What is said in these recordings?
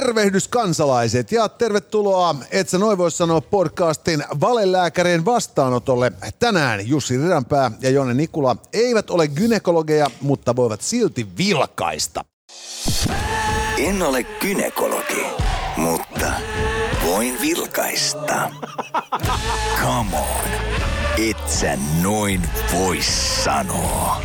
Tervehdys kansalaiset ja tervetuloa, et sä noin voi sanoa podcastin valelääkärien vastaanotolle. Tänään Jussi Ridanpää ja Jonne Nikula eivät ole gynekologeja, mutta voivat silti vilkaista. En ole gynekologi, mutta voin vilkaista. Come on, et sä noin voi sanoa.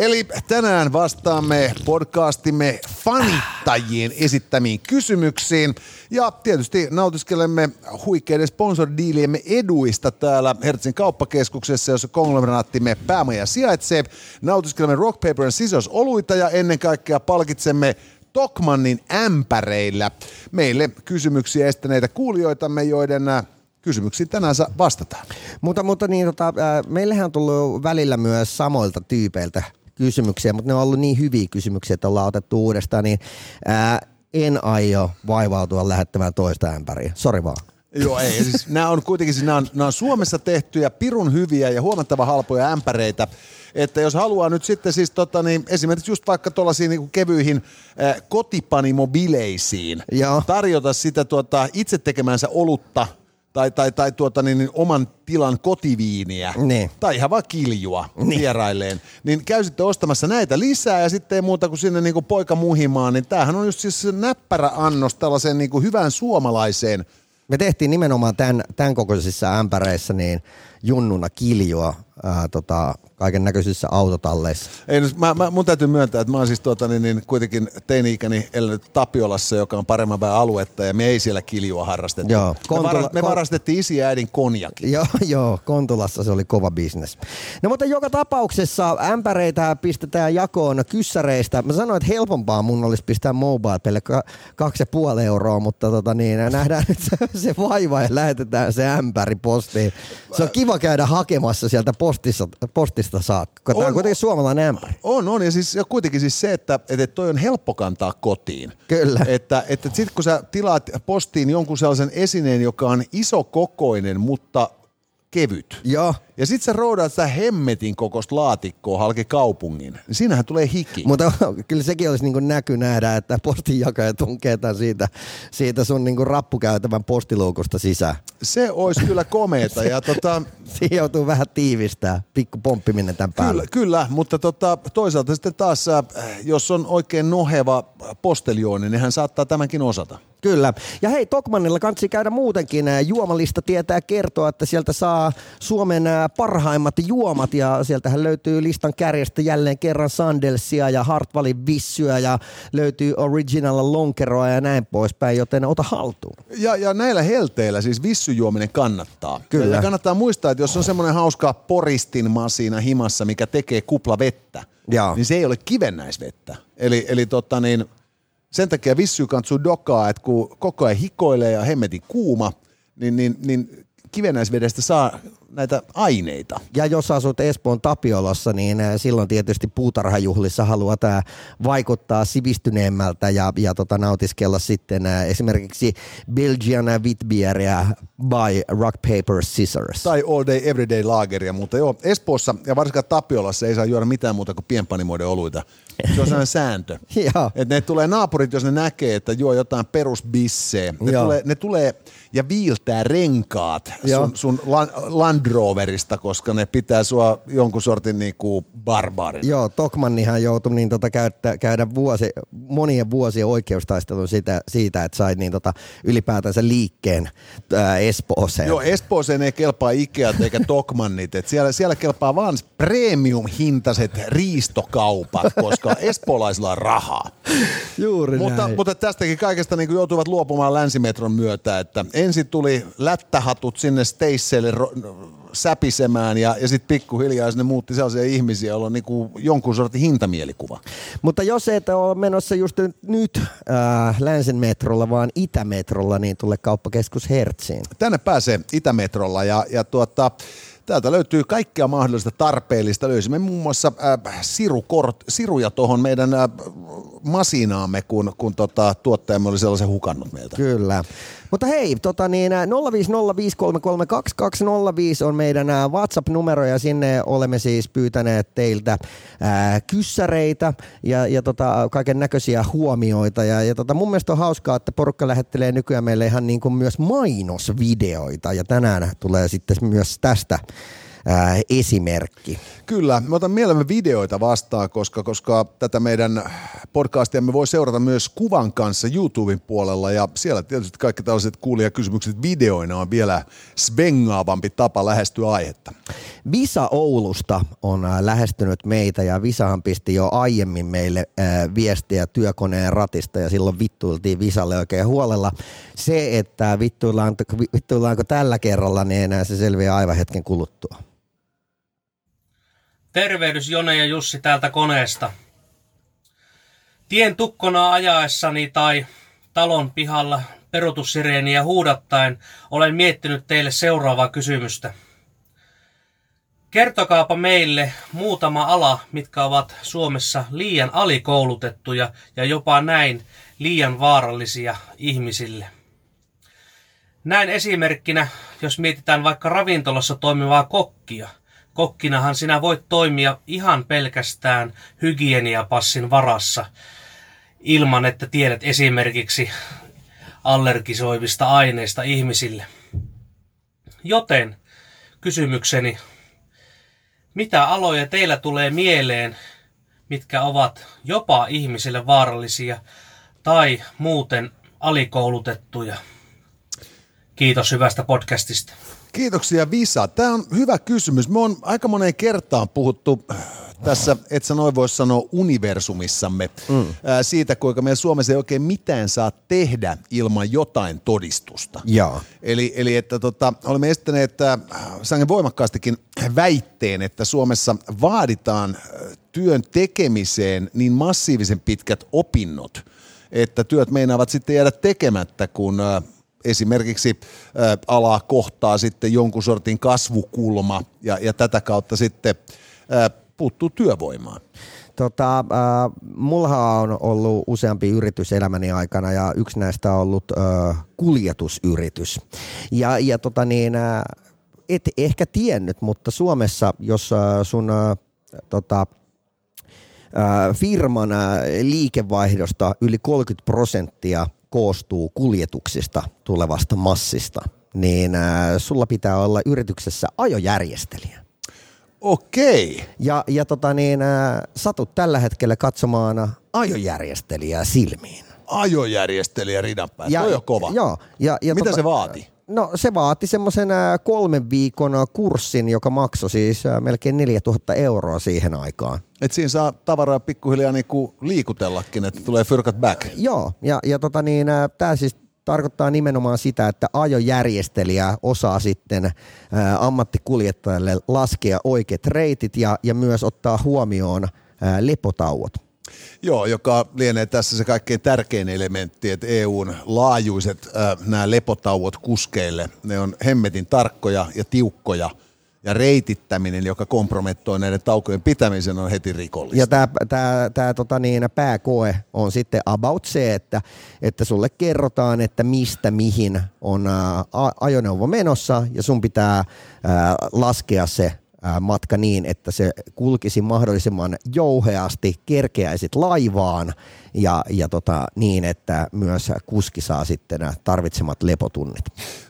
Eli tänään vastaamme podcastimme fanittajien esittämiin kysymyksiin ja tietysti nautiskelemme huikeiden sponsordiiliemme eduista täällä Hertzin kauppakeskuksessa, jossa konglomeraattimme päämaja sijaitsee. Nautiskelemme Rock, Paper Scissors oluita ja ennen kaikkea palkitsemme Tokmannin ämpäreillä meille kysymyksiä estäneitä kuulijoitamme, joiden äh, kysymyksiin tänään vastataan. Mutta, mutta niin, tota, äh, meillähän on tullut välillä myös samoilta tyypeiltä kysymyksiä, mutta ne on ollut niin hyviä kysymyksiä, että ollaan otettu uudestaan, niin ää, en aio vaivautua lähettämään toista ämpäriä. Sori vaan. Joo, ei. Siis nämä on kuitenkin siis nämä on, nämä on Suomessa tehtyjä pirun hyviä ja huomattava halpoja ämpäreitä. Että jos haluaa nyt sitten siis tota, niin esimerkiksi just vaikka tuollaisiin niin kevyihin äh, kotipanimobileisiin Joo. tarjota sitä tuota, itse tekemänsä olutta – tai, tai, tai tuota, niin, niin, oman tilan kotiviiniä niin. tai ihan vaan kiljua niin. vierailleen, niin käy sitten ostamassa näitä lisää ja sitten ei muuta kuin sinne niin kuin poika muhimaan, niin tämähän on just siis näppärä annos tällaiseen niin kuin hyvään suomalaiseen. Me tehtiin nimenomaan tämän, tämän kokoisissa ämpäreissä niin junnuna kiljua ää, tota, kaiken näköisissä autotalleissa. Ei, mä, mä, mun täytyy myöntää, että mä oon siis tuota, niin, niin, kuitenkin teini-ikäni elänyt Tapiolassa, joka on paremman päin aluetta, ja me ei siellä kiljua harrastettu. Joo, Kontula, me, varast, me varastettiin isi ja äidin konjakin. Joo, joo, Kontulassa se oli kova bisnes. No mutta joka tapauksessa ämpäreitä pistetään jakoon kyssäreistä. Mä sanoin, että helpompaa mun olisi pistää mobile kaksi ja puoli euroa, mutta tota niin, nähdään nyt se, se vaiva ja lähetetään se ämpäri postiin. Se on kiva käydä hakemassa sieltä postissa, postista saakka. Tämä on, on kuitenkin suomalainen ämpäri. On, on. Ja, siis, ja kuitenkin siis se, että, että toi on helppo kantaa kotiin. Kyllä. Että, että sitten kun sä tilaat postiin jonkun sellaisen esineen, joka on isokokoinen, mutta kevyt. Joo. Ja sit sä roudaat sitä hemmetin kokoista laatikkoa halki kaupungin. Niin siinähän tulee hiki. Mutta kyllä sekin olisi niin näky nähdä, että postinjakaja tunkee siitä, siitä sun niin rappukäytävän postiluukusta sisään. Se olisi kyllä komeeta. ja tota, Siihen joutuu vähän tiivistää, pikku pomppiminen tämän päälle. Kyllä, kyllä mutta tota, toisaalta sitten taas, äh, jos on oikein noheva posteljooni, niin hän saattaa tämänkin osata. Kyllä. Ja hei, Tokmannilla kansi käydä muutenkin. Juomalista tietää kertoa, että sieltä saa Suomen parhaimmat juomat ja sieltähän löytyy listan kärjestä jälleen kerran Sandelsia ja Hartwallin vissyä ja löytyy Original Lonkeroa ja näin poispäin, joten ota haltuun. Ja, ja näillä helteillä siis vissyjuominen kannattaa. Kyllä. Ja kannattaa muistaa, että jos on semmoinen hauska poristin masina himassa, mikä tekee kupla vettä, ja. niin se ei ole kivennäisvettä. Eli, eli totta niin, sen takia vissy kantsuu dokaa, että kun koko ajan hikoilee ja hemmetin kuuma, niin, niin, niin kivennäisvedestä saa näitä aineita. Ja jos asut Espoon Tapiolassa, niin äh, silloin tietysti puutarhajuhlissa haluat äh, vaikuttaa sivistyneemmältä ja, ja tota, nautiskella sitten äh, esimerkiksi Belgian Witbieria by Rock Paper Scissors. Tai All Day Everyday Lageria, mutta joo, Espoossa ja varsinkaan Tapiolassa ei saa juoda mitään muuta kuin pienpanimoiden oluita. Se on sellainen sääntö. että ne tulee naapurit, jos ne näkee, että juo jotain perusbisseä. Ne, tulee, ne tulee ja viiltää renkaat sun, sun Land Roverista, koska ne pitää sua jonkun sortin niinku barbaarin. Joo, Tokmannihan joutui niin tota käydä, käydä vuosi, monien vuosien oikeustaistelun siitä, siitä että sai niin tota ylipäätänsä liikkeen ää, Espooseen. Joo, Espooseen ei kelpaa Ikeat eikä Tokmannit. Et siellä, siellä kelpaa vaan premium-hintaiset riistokaupat, koska espoolaisilla on rahaa. Juuri mutta, näin. mutta tästäkin kaikesta niin joutuvat luopumaan länsimetron myötä, että ensin tuli lättähatut sinne Steisseille säpisemään ja, ja sitten pikkuhiljaa sinne muutti sellaisia ihmisiä, joilla on niinku jonkun sortin hintamielikuva. Mutta jos et ole menossa just nyt äh, länsin metrolla, vaan itämetrolla, niin tulee kauppakeskus Hertsiin. Tänne pääsee itämetrolla ja, ja tuota, Täältä löytyy kaikkea mahdollista tarpeellista. Löysimme muun muassa äh, sirukort, siruja tuohon meidän äh, masinaamme, kun, kun tota, tuottajamme oli sellaisen hukannut meiltä. Kyllä. Mutta hei, tota niin, 050533205 on meidän ää, WhatsApp-numero ja sinne olemme siis pyytäneet teiltä ää, kyssäreitä ja, ja tota, kaiken näköisiä huomioita. Ja, ja tota, mun mielestä on hauskaa, että porukka lähettelee nykyään meille ihan niin kuin myös mainosvideoita ja tänään tulee sitten myös tästä ää, esimerkki. Kyllä, me otan mielemme videoita vastaan, koska, koska tätä meidän podcastia me voi seurata myös kuvan kanssa YouTuben puolella ja siellä tietysti kaikki tällaiset kuulijakysymykset videoina on vielä svengaavampi tapa lähestyä aihetta. Visa Oulusta on ää, lähestynyt meitä ja Visahan pisti jo aiemmin meille ää, viestiä työkoneen ratista ja silloin vittuiltiin Visalle oikein huolella. Se, että vittuillaanko, vittuillaanko tällä kerralla, niin enää se selviää aivan hetken kuluttua. Tervehdys Jone ja Jussi täältä koneesta. Tien tukkona ajaessani tai talon pihalla perutussireeniä huudattaen olen miettinyt teille seuraavaa kysymystä. Kertokaapa meille muutama ala, mitkä ovat Suomessa liian alikoulutettuja ja jopa näin liian vaarallisia ihmisille. Näin esimerkkinä, jos mietitään vaikka ravintolassa toimivaa kokkia – kokkinahan sinä voit toimia ihan pelkästään hygieniapassin varassa ilman, että tiedät esimerkiksi allergisoivista aineista ihmisille. Joten kysymykseni, mitä aloja teillä tulee mieleen, mitkä ovat jopa ihmisille vaarallisia tai muuten alikoulutettuja? Kiitos hyvästä podcastista. Kiitoksia Visa. Tämä on hyvä kysymys. Me on aika moneen kertaan puhuttu äh, tässä, et sä noin voisi sanoa, universumissamme mm. ää, siitä, kuinka meidän Suomessa ei oikein mitään saa tehdä ilman jotain todistusta. Jaa. Eli, eli että tota, olemme estäneet äh, sangen voimakkaastikin väitteen, että Suomessa vaaditaan äh, työn tekemiseen niin massiivisen pitkät opinnot, että työt meinaavat sitten jäädä tekemättä, kun äh, esimerkiksi ä, alaa kohtaa sitten jonkun sortin kasvukulma ja, ja tätä kautta sitten ä, puuttuu työvoimaa. Tota, äh, mullahan on ollut useampi yritys elämäni aikana ja yksi näistä on ollut äh, kuljetusyritys. Ja, ja tota niin, äh, et ehkä tiennyt, mutta Suomessa, jos äh, sun äh, tota, äh, firman äh, liikevaihdosta yli 30 prosenttia – koostuu kuljetuksista tulevasta massista, niin äh, sulla pitää olla yrityksessä ajojärjestelijä. Okei. Ja, ja tota niin, äh, satut tällä hetkellä katsomaan ajojärjestelijää silmiin. Ajojärjestelijä ridanpää, ja, toi on kova. Joo, ja, ja Mitä tota, se vaati? No se vaati semmoisen äh, kolmen viikon kurssin, joka maksoi siis äh, melkein 4000 euroa siihen aikaan. Et siinä saa tavaraa pikkuhiljaa niinku liikutellakin, että tulee fyrkat back. Joo, ja, ja tota niin, tämä siis tarkoittaa nimenomaan sitä, että ajojärjestelijä osaa sitten ää, ammattikuljettajalle laskea oikeat reitit ja, ja myös ottaa huomioon ää, lepotauot. Joo, joka lienee tässä se kaikkein tärkein elementti, että EUn laajuiset äh, nämä lepotauot kuskeille, ne on hemmetin tarkkoja ja tiukkoja – ja reitittäminen, joka kompromettoi näiden taukojen pitämisen, on heti rikollista. Ja tämä tää, tää, tota niin, pääkoe on sitten about se, että, että sulle kerrotaan, että mistä mihin on ä, ajoneuvo menossa ja sun pitää ä, laskea se matka niin, että se kulkisi mahdollisimman jouheasti, kerkeäisit laivaan ja, ja tota, niin, että myös kuski saa sitten tarvitsemat lepotunnit.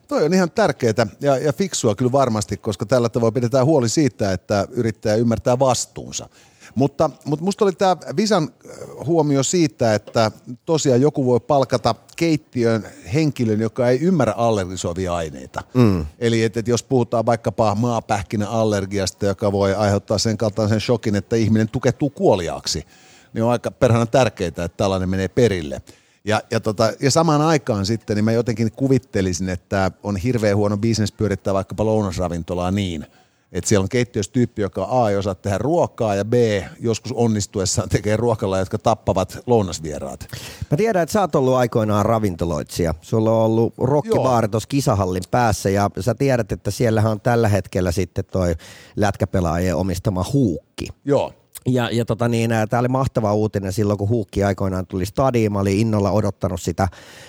Toi on ihan tärkeää ja, ja fiksua kyllä varmasti, koska tällä tavoin pidetään huoli siitä, että yrittäjä ymmärtää vastuunsa. Mutta, mutta musta oli tämä Visan äh, huomio siitä, että tosiaan joku voi palkata keittiön henkilön, joka ei ymmärrä allergisoivia aineita. Mm. Eli että et jos puhutaan vaikkapa maapähkinäallergiasta, joka voi aiheuttaa sen kaltaisen shokin, että ihminen tukettuu kuoliaaksi, niin on aika perhana tärkeää, että tällainen menee perille. Ja, ja, tota, ja samaan aikaan sitten niin mä jotenkin kuvittelisin, että on hirveän huono bisnes pyörittää vaikkapa lounasravintolaa niin, että siellä on keittiössä tyyppi, joka A ei osaa tehdä ruokaa ja B joskus onnistuessaan tekee ruokalla, jotka tappavat lounasvieraat. Mä tiedän, että sä oot ollut aikoinaan ravintoloitsija. Sulla on ollut rokkibaari tuossa kisahallin päässä ja sä tiedät, että siellähän on tällä hetkellä sitten toi lätkäpelaajien omistama huukki. Joo. Ja, ja tota niin, tämä oli mahtava uutinen silloin, kun Huukki aikoinaan tuli stadiin. Mä olin innolla odottanut sitä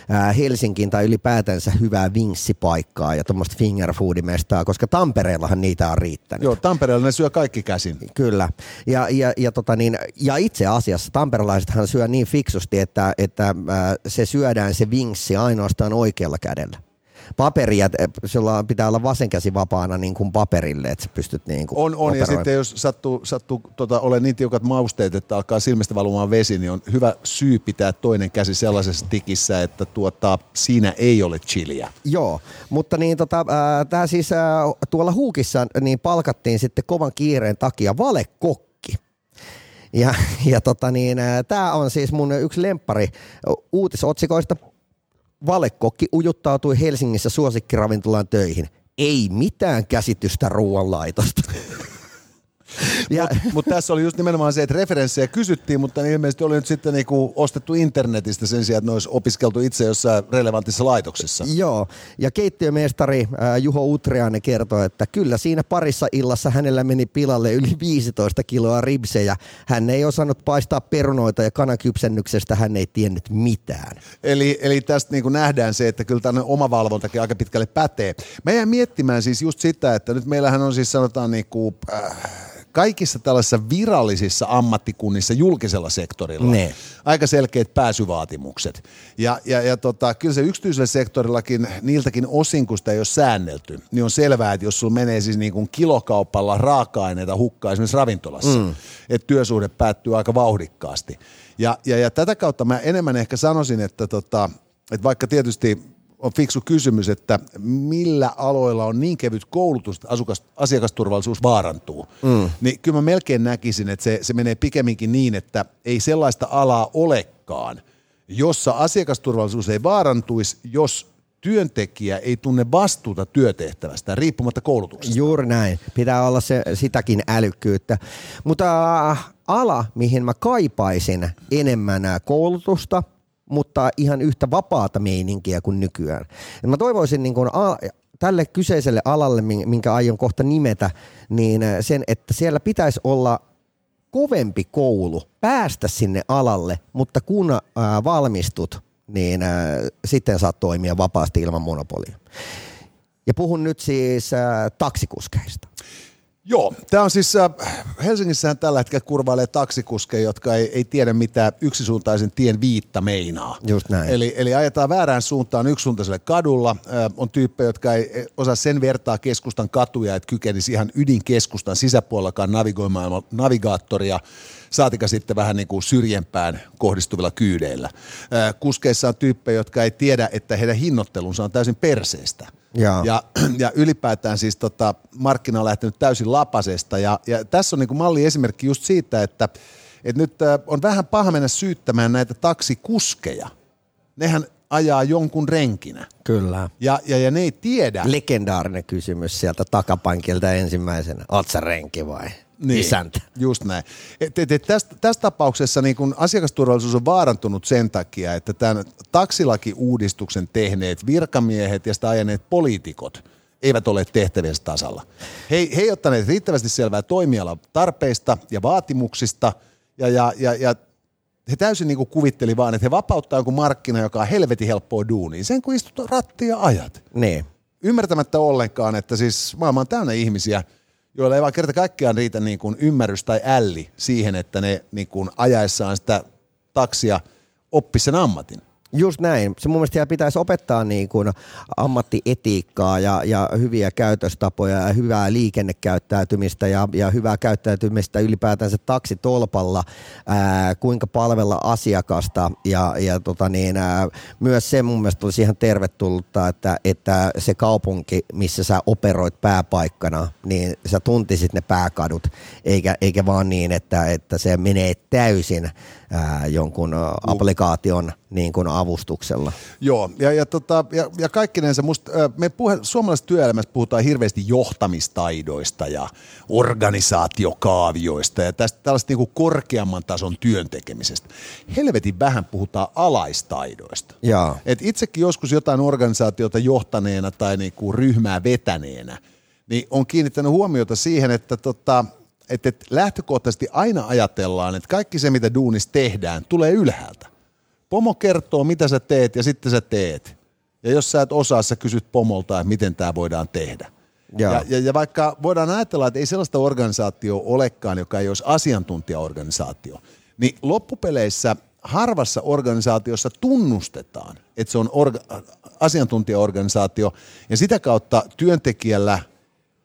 ää, Helsinkiin tai ylipäätänsä hyvää vinssipaikkaa ja tuommoista fingerfoodimestaa, koska Tampereellahan niitä on riittänyt. Joo, Tampereella ne syö kaikki käsin. Kyllä. Ja, ja, ja, tota niin, ja itse asiassa tamperelaisethan syö niin fiksusti, että, että ää, se syödään se vingssi ainoastaan oikealla kädellä paperia, sulla pitää olla vasen käsi vapaana niin kuin paperille, että sä pystyt niin kuin On, on ja sitten jos sattuu, sattuu tota, ole niin tiukat mausteet, että alkaa silmistä valumaan vesi, niin on hyvä syy pitää toinen käsi sellaisessa tikissä, että tuota, siinä ei ole chiliä. Joo, mutta niin tota, tämä siis tuolla Huukissa niin palkattiin sitten kovan kiireen takia valekokki. Ja, ja tota niin, tämä on siis mun yksi lemppari uutisotsikoista – valekokki ujuttautui Helsingissä suosikkiravintolaan töihin. Ei mitään käsitystä ruoanlaitosta. Mutta mut tässä oli just nimenomaan se, että referenssejä kysyttiin, mutta ne ilmeisesti oli nyt sitten niinku ostettu internetistä sen sijaan, että ne olisi opiskeltu itse jossain relevantissa laitoksessa. Joo, ja keittiömestari Juho Utriainen kertoi, että kyllä siinä parissa illassa hänellä meni pilalle yli 15 kiloa ribsejä. Hän ei osannut paistaa perunoita ja kanakypsennyksestä hän ei tiennyt mitään. Eli, eli tästä niin kuin nähdään se, että kyllä tämmöinen omavalvontakin aika pitkälle pätee. Mä jäin miettimään siis just sitä, että nyt meillähän on siis sanotaan niin kuin, äh, kaikissa tällaisissa virallisissa ammattikunnissa julkisella sektorilla ne. aika selkeät pääsyvaatimukset. Ja, ja, ja tota, kyllä se yksityisellä sektorillakin, niiltäkin osin kun sitä ei ole säännelty, niin on selvää, että jos sulla menee siis niin kuin kilokaupalla raaka-aineita hukkaa esimerkiksi ravintolassa, mm. että työsuhde päättyy aika vauhdikkaasti. Ja, ja, ja tätä kautta mä enemmän ehkä sanoisin, että, tota, että vaikka tietysti on fiksu kysymys, että millä aloilla on niin kevyt koulutus, että asukas, asiakasturvallisuus vaarantuu. Mm. Niin kyllä mä melkein näkisin, että se, se menee pikemminkin niin, että ei sellaista alaa olekaan, jossa asiakasturvallisuus ei vaarantuisi, jos työntekijä ei tunne vastuuta työtehtävästä riippumatta koulutuksesta. Juuri näin. Pitää olla se, sitäkin älykkyyttä. Mutta äh, ala, mihin mä kaipaisin enemmän äh, koulutusta – mutta ihan yhtä vapaata meininkiä kuin nykyään. Ja mä toivoisin niin kuin a, tälle kyseiselle alalle, minkä aion kohta nimetä, niin äh, sen, että siellä pitäisi olla kovempi koulu päästä sinne alalle, mutta kun ää, äh, valmistut, niin ää, äh, sitten saat toimia vapaasti ilman monopolia. Ja puhun nyt siis ää, taksikuskeista. Joo, tämä on siis, äh, Helsingissähän tällä hetkellä kurvailee taksikuskeja, jotka ei, ei tiedä mitä yksisuuntaisen tien viitta meinaa. Just näin. Eli, eli ajetaan väärään suuntaan yksisuuntaiselle kadulla. Äh, on tyyppejä, jotka ei osaa sen vertaa keskustan katuja, että kykenisi ihan ydinkeskustan sisäpuolellakaan navigoimaan navigaattoria saatika sitten vähän niin kuin syrjempään kohdistuvilla kyydeillä. Äh, kuskeissa on tyyppejä, jotka ei tiedä, että heidän hinnoittelunsa on täysin perseestä – ja, ja, ja ylipäätään siis tota, markkina on lähtenyt täysin lapasesta. Ja, ja tässä on niin malli esimerkki just siitä, että, että nyt on vähän paha mennä syyttämään näitä taksikuskeja. Nehän ajaa jonkun renkinä. Kyllä. Ja, ja, ja ne ei tiedä. Legendaarinen kysymys sieltä takapankilta ensimmäisenä. Oot renki vai? Niin, isäntä. Just näin. Et, et, et tästä, tässä tapauksessa niin kun asiakasturvallisuus on vaarantunut sen takia, että tämän taksilaki-uudistuksen tehneet virkamiehet ja sitä ajaneet poliitikot eivät ole tehtäviensä tasalla. He, he eivät ottaneet riittävästi selvää toimialan tarpeista ja vaatimuksista ja, ja, ja, ja he täysin niin kuvitteli vaan, että he vapauttaa jonkun markkina, joka on helvetin helppoa duuniin, sen kun istut rattia ajat. Niin. Ymmärtämättä ollenkaan, että siis maailma on täynnä ihmisiä – joilla ei vaan kerta kaikkiaan riitä niin kuin ymmärrys tai älli siihen, että ne niin kuin ajaessaan sitä taksia oppisi sen ammatin. Just näin. Se mun mielestä pitäisi opettaa niin kuin ammattietiikkaa ja, ja hyviä käytöstapoja ja hyvää liikennekäyttäytymistä ja, ja hyvää käyttäytymistä ylipäätänsä taksitolpalla, ää, kuinka palvella asiakasta ja, ja tota niin, ää, myös se mun mielestä olisi ihan tervetullutta, että, että se kaupunki, missä sä operoit pääpaikkana, niin sä tuntisit ne pääkadut, eikä, eikä vaan niin, että, että se menee täysin ää, jonkun applikaation niin kuin avustuksella. Joo, ja, ja, tota, ja, ja kaikkinensa musta, me puhe, suomalaisessa työelämässä puhutaan hirveästi johtamistaidoista ja organisaatiokaavioista ja tästä tällaista niin kuin korkeamman tason työntekemisestä. Helvetin vähän puhutaan alaistaidoista. Jaa. Et itsekin joskus jotain organisaatiota johtaneena tai niin kuin ryhmää vetäneenä, niin on kiinnittänyt huomiota siihen, että tota, että, että lähtökohtaisesti aina ajatellaan, että kaikki se, mitä duunis tehdään, tulee ylhäältä. Pomo kertoo, mitä sä teet, ja sitten sä teet. Ja jos sä et osaa, sä kysyt pomolta, että miten tämä voidaan tehdä. Ja, ja, ja vaikka voidaan ajatella, että ei sellaista organisaatio olekaan, joka ei olisi asiantuntijaorganisaatio, niin loppupeleissä harvassa organisaatiossa tunnustetaan, että se on orga- asiantuntijaorganisaatio, ja sitä kautta työntekijällä,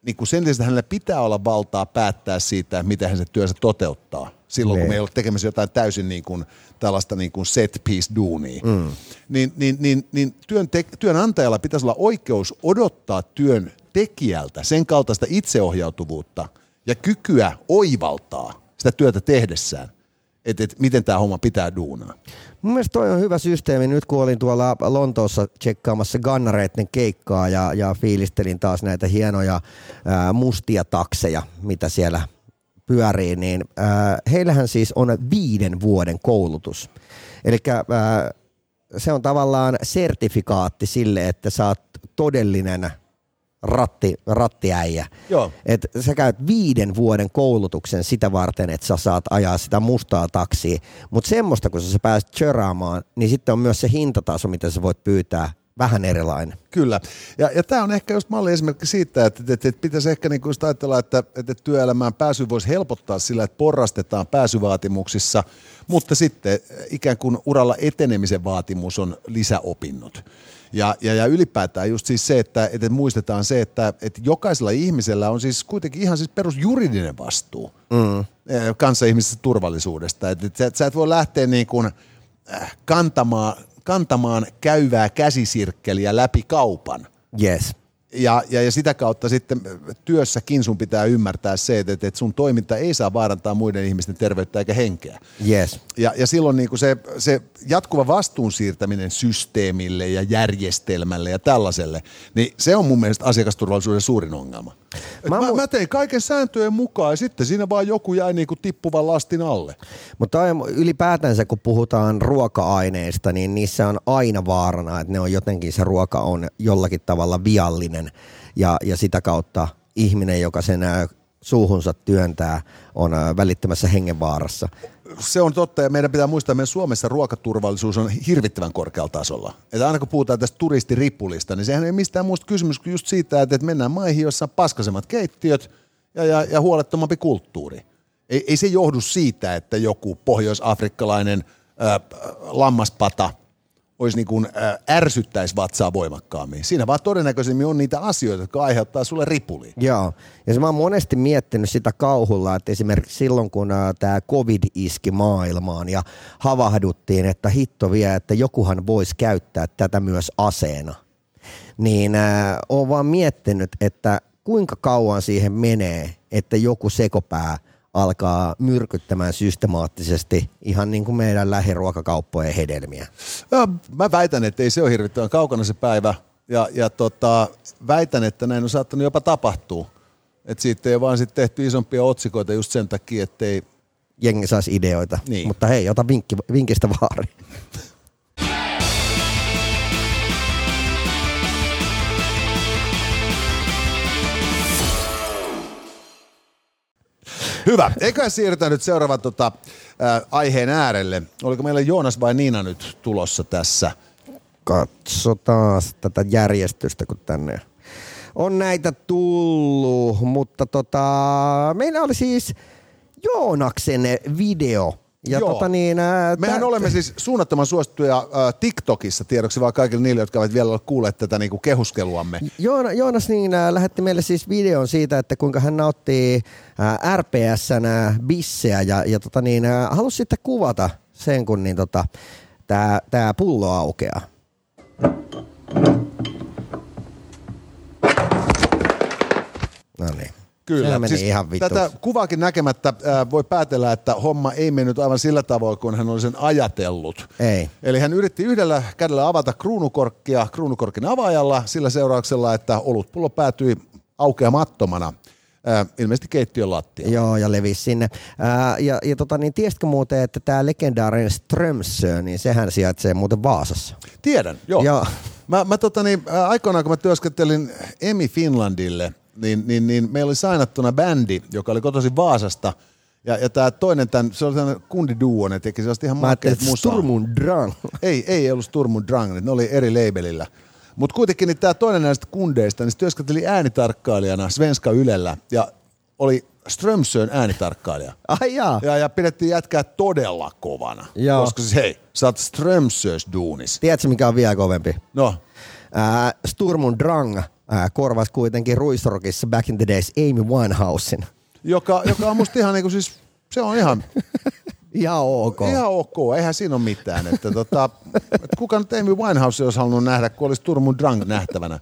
niin kuin sen lisäksi hänellä pitää olla valtaa päättää siitä, miten hän se työnsä toteuttaa, silloin kun Niin. me ei ole tekemässä jotain täysin niin kuin, tällaista niin kuin set piece duunia, mm. niin, niin, niin, niin työnte- työnantajalla pitäisi olla oikeus odottaa työntekijältä sen kaltaista itseohjautuvuutta ja kykyä oivaltaa sitä työtä tehdessään, että, että miten tämä homma pitää duunaa. Mun mielestä toi on hyvä systeemi. Nyt kun olin tuolla Lontoossa tsekkaamassa Gannareitten keikkaa ja, ja fiilistelin taas näitä hienoja ää, mustia takseja, mitä siellä pyörii, niin ää, heillähän siis on viiden vuoden koulutus. Eli se on tavallaan sertifikaatti sille, että sä oot todellinen ratti, rattiäijä. Joo. Et sä käyt viiden vuoden koulutuksen sitä varten, että sä saat ajaa sitä mustaa taksia. Mutta semmoista, kun sä pääset chöraamaan, niin sitten on myös se hintataso, mitä sä voit pyytää, vähän erilainen. Kyllä. Ja, ja tämä on ehkä just malliesimerkki siitä, että, että, että pitäisi ehkä niin just ajatella, että, että työelämään pääsy voisi helpottaa sillä, että porrastetaan pääsyvaatimuksissa, mutta sitten ikään kuin uralla etenemisen vaatimus on lisäopinnot. Ja, ja, ja ylipäätään just siis se, että, että muistetaan se, että, että jokaisella ihmisellä on siis kuitenkin ihan siis perusjuridinen vastuu mm. kanssa ihmisessä turvallisuudesta. Että, että sä, sä et voi lähteä niin kuin äh, kantamaan, kantamaan käyvää käsisirkkeliä läpi kaupan. Yes. Ja, ja, ja sitä kautta sitten työssäkin sun pitää ymmärtää se, että, että sun toiminta ei saa vaarantaa muiden ihmisten terveyttä eikä henkeä. Yes. Ja, ja silloin niin kuin se, se jatkuva vastuun siirtäminen systeemille ja järjestelmälle ja tällaiselle, niin se on mun mielestä asiakasturvallisuuden suurin ongelma. Mä mä, mu- mä, tein kaiken sääntöjen mukaan ja sitten siinä vaan joku jäi niin kuin tippuvan lastin alle. Mutta ylipäätänsä, kun puhutaan ruoka-aineista, niin niissä on aina vaarana, että ne on jotenkin, se ruoka on jollakin tavalla viallinen ja, ja sitä kautta ihminen, joka sen suuhunsa työntää, on välittömässä hengenvaarassa. Se on totta ja meidän pitää muistaa, että meidän Suomessa ruokaturvallisuus on hirvittävän korkealla tasolla. Että aina kun puhutaan tästä turistiripulista, niin sehän ei mistään muusta kysymys kuin just siitä, että mennään maihin, joissa on paskasemmat keittiöt ja, ja, ja huolettomampi kulttuuri. Ei, ei se johdu siitä, että joku pohjois-afrikkalainen lammaspata olisi niin kuin, ää, ärsyttäisi vatsaa voimakkaammin. Siinä vaan todennäköisemmin on niitä asioita, jotka aiheuttaa sulle ripuliin. Joo, ja se mä oon monesti miettinyt sitä kauhulla, että esimerkiksi silloin kun tämä covid iski maailmaan ja havahduttiin, että hitto vie, että jokuhan voisi käyttää tätä myös aseena, niin äh, oon vaan miettinyt, että kuinka kauan siihen menee, että joku sekopää alkaa myrkyttämään systemaattisesti ihan niin kuin meidän lähiruokakauppojen hedelmiä. Mä väitän, että ei se ole hirvittävän kaukana se päivä. Ja, ja tota, väitän, että näin on saattanut jopa tapahtua. Että siitä ei vaan sitten tehty isompia otsikoita just sen takia, että ei... Jengi saisi ideoita, Niin. mutta hei, ota vinkki, vinkistä vaari. Hyvä. Eiköhän siirrytään nyt seuraavan tota, ää, aiheen äärelle. Oliko meillä Joonas vai Niina nyt tulossa tässä? Katsotaan tätä järjestystä, kun tänne on näitä tullut, mutta tota, meillä oli siis Joonaksen video. Ja Joo. tota niin, ää, Mehän tä- olemme siis suunnattoman suosittuja ää, TikTokissa tiedoksi vaan kaikille niille, jotka eivät vielä kuulleet tätä niinku kehuskeluamme. Joona, Joonas niin äh, lähetti meille siis videon siitä, että kuinka hän nauttii äh, RPSn bisseä ja, ja tota niin, äh, halusi sitten kuvata sen, kun niin tota, tämä tää pullo aukeaa. No niin. Kyllä. Sehän meni ihan vittu. tätä kuvaakin näkemättä ää, voi päätellä, että homma ei mennyt aivan sillä tavoin, kuin hän oli sen ajatellut. Ei. Eli hän yritti yhdellä kädellä avata kruunukorkkia kruunukorkin avaajalla sillä seurauksella, että olutpullo päätyi aukeamattomana ää, ilmeisesti keittiön lattiaan. Joo, ja levisi sinne. Ää, ja ja tota, niin, tiesitkö muuten, että tämä legendaarinen Strömsö, niin sehän sijaitsee muuten Vaasassa. Tiedän, joo. Joo. Mä, mä tota niin, aikoinaan kun mä työskentelin Emi Finlandille, niin, niin, niin meillä oli sainattuna bändi, joka oli kotoisin Vaasasta. Ja, ja tämä toinen, tämän, se oli sellainen kundiduo, ne teki sellaista ihan että musaa. Sturmun Drang. Ei, ei ollut Sturm und Drang, ne oli eri labelillä. Mutta kuitenkin niin tämä toinen näistä kundeista, niin se työskenteli äänitarkkailijana Svenska Ylellä ja oli Strömsön äänitarkkailija. Ai jaa. Ja, ja pidettiin jätkää todella kovana. Joo. Koska siis hei, sä oot Strömsös duunis. Tiedätkö, mikä on vielä kovempi? No, Ää, Sturmun Drang ää, korvasi kuitenkin Ruisrockissa back in the days Amy Winehousein. joka, joka on musta ihan niinku siis, se on ihan, Ihan ok. ihan ok, eihän siinä ole mitään. Että tota, et kuka nyt Amy Winehouse olisi halunnut nähdä, kun olisi Turmun Drang nähtävänä.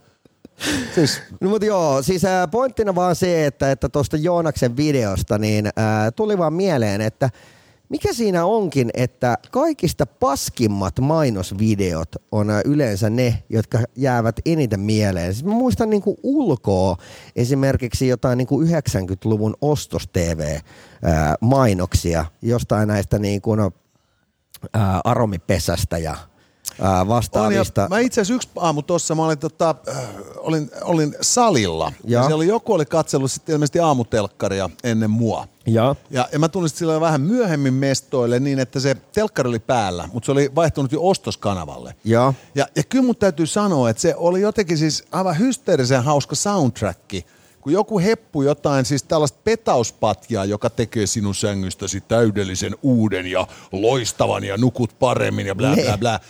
Siis No mutta joo, siis pointtina vaan se, että että tuosta Joonaksen videosta niin ää, tuli vaan mieleen, että mikä siinä onkin, että kaikista paskimmat mainosvideot on ää, yleensä ne, jotka jäävät eniten mieleen. Siis mä muistan niinku ulkoa esimerkiksi jotain niinku 90-luvun ostos-TV-mainoksia jostain näistä niinku, no, ää, aromipesästä ja ää, On, vastaavista. mä itse asiassa yksi aamu tuossa, mä olin, tota, äh, olin, olin salilla. Ja. Ja. siellä oli, joku oli katsellut sitten ilmeisesti aamutelkkaria ennen mua. Ja. Ja, ja mä tulin silloin vähän myöhemmin mestoille niin, että se telkkari oli päällä, mutta se oli vaihtunut jo ostoskanavalle. Ja. Ja, ja kyllä mun täytyy sanoa, että se oli jotenkin siis aivan hysteerisen hauska soundtracki, kun joku heppu jotain, siis tällaista petauspatjaa, joka tekee sinun sängystäsi täydellisen uuden ja loistavan ja nukut paremmin ja blä Ne. blä blä.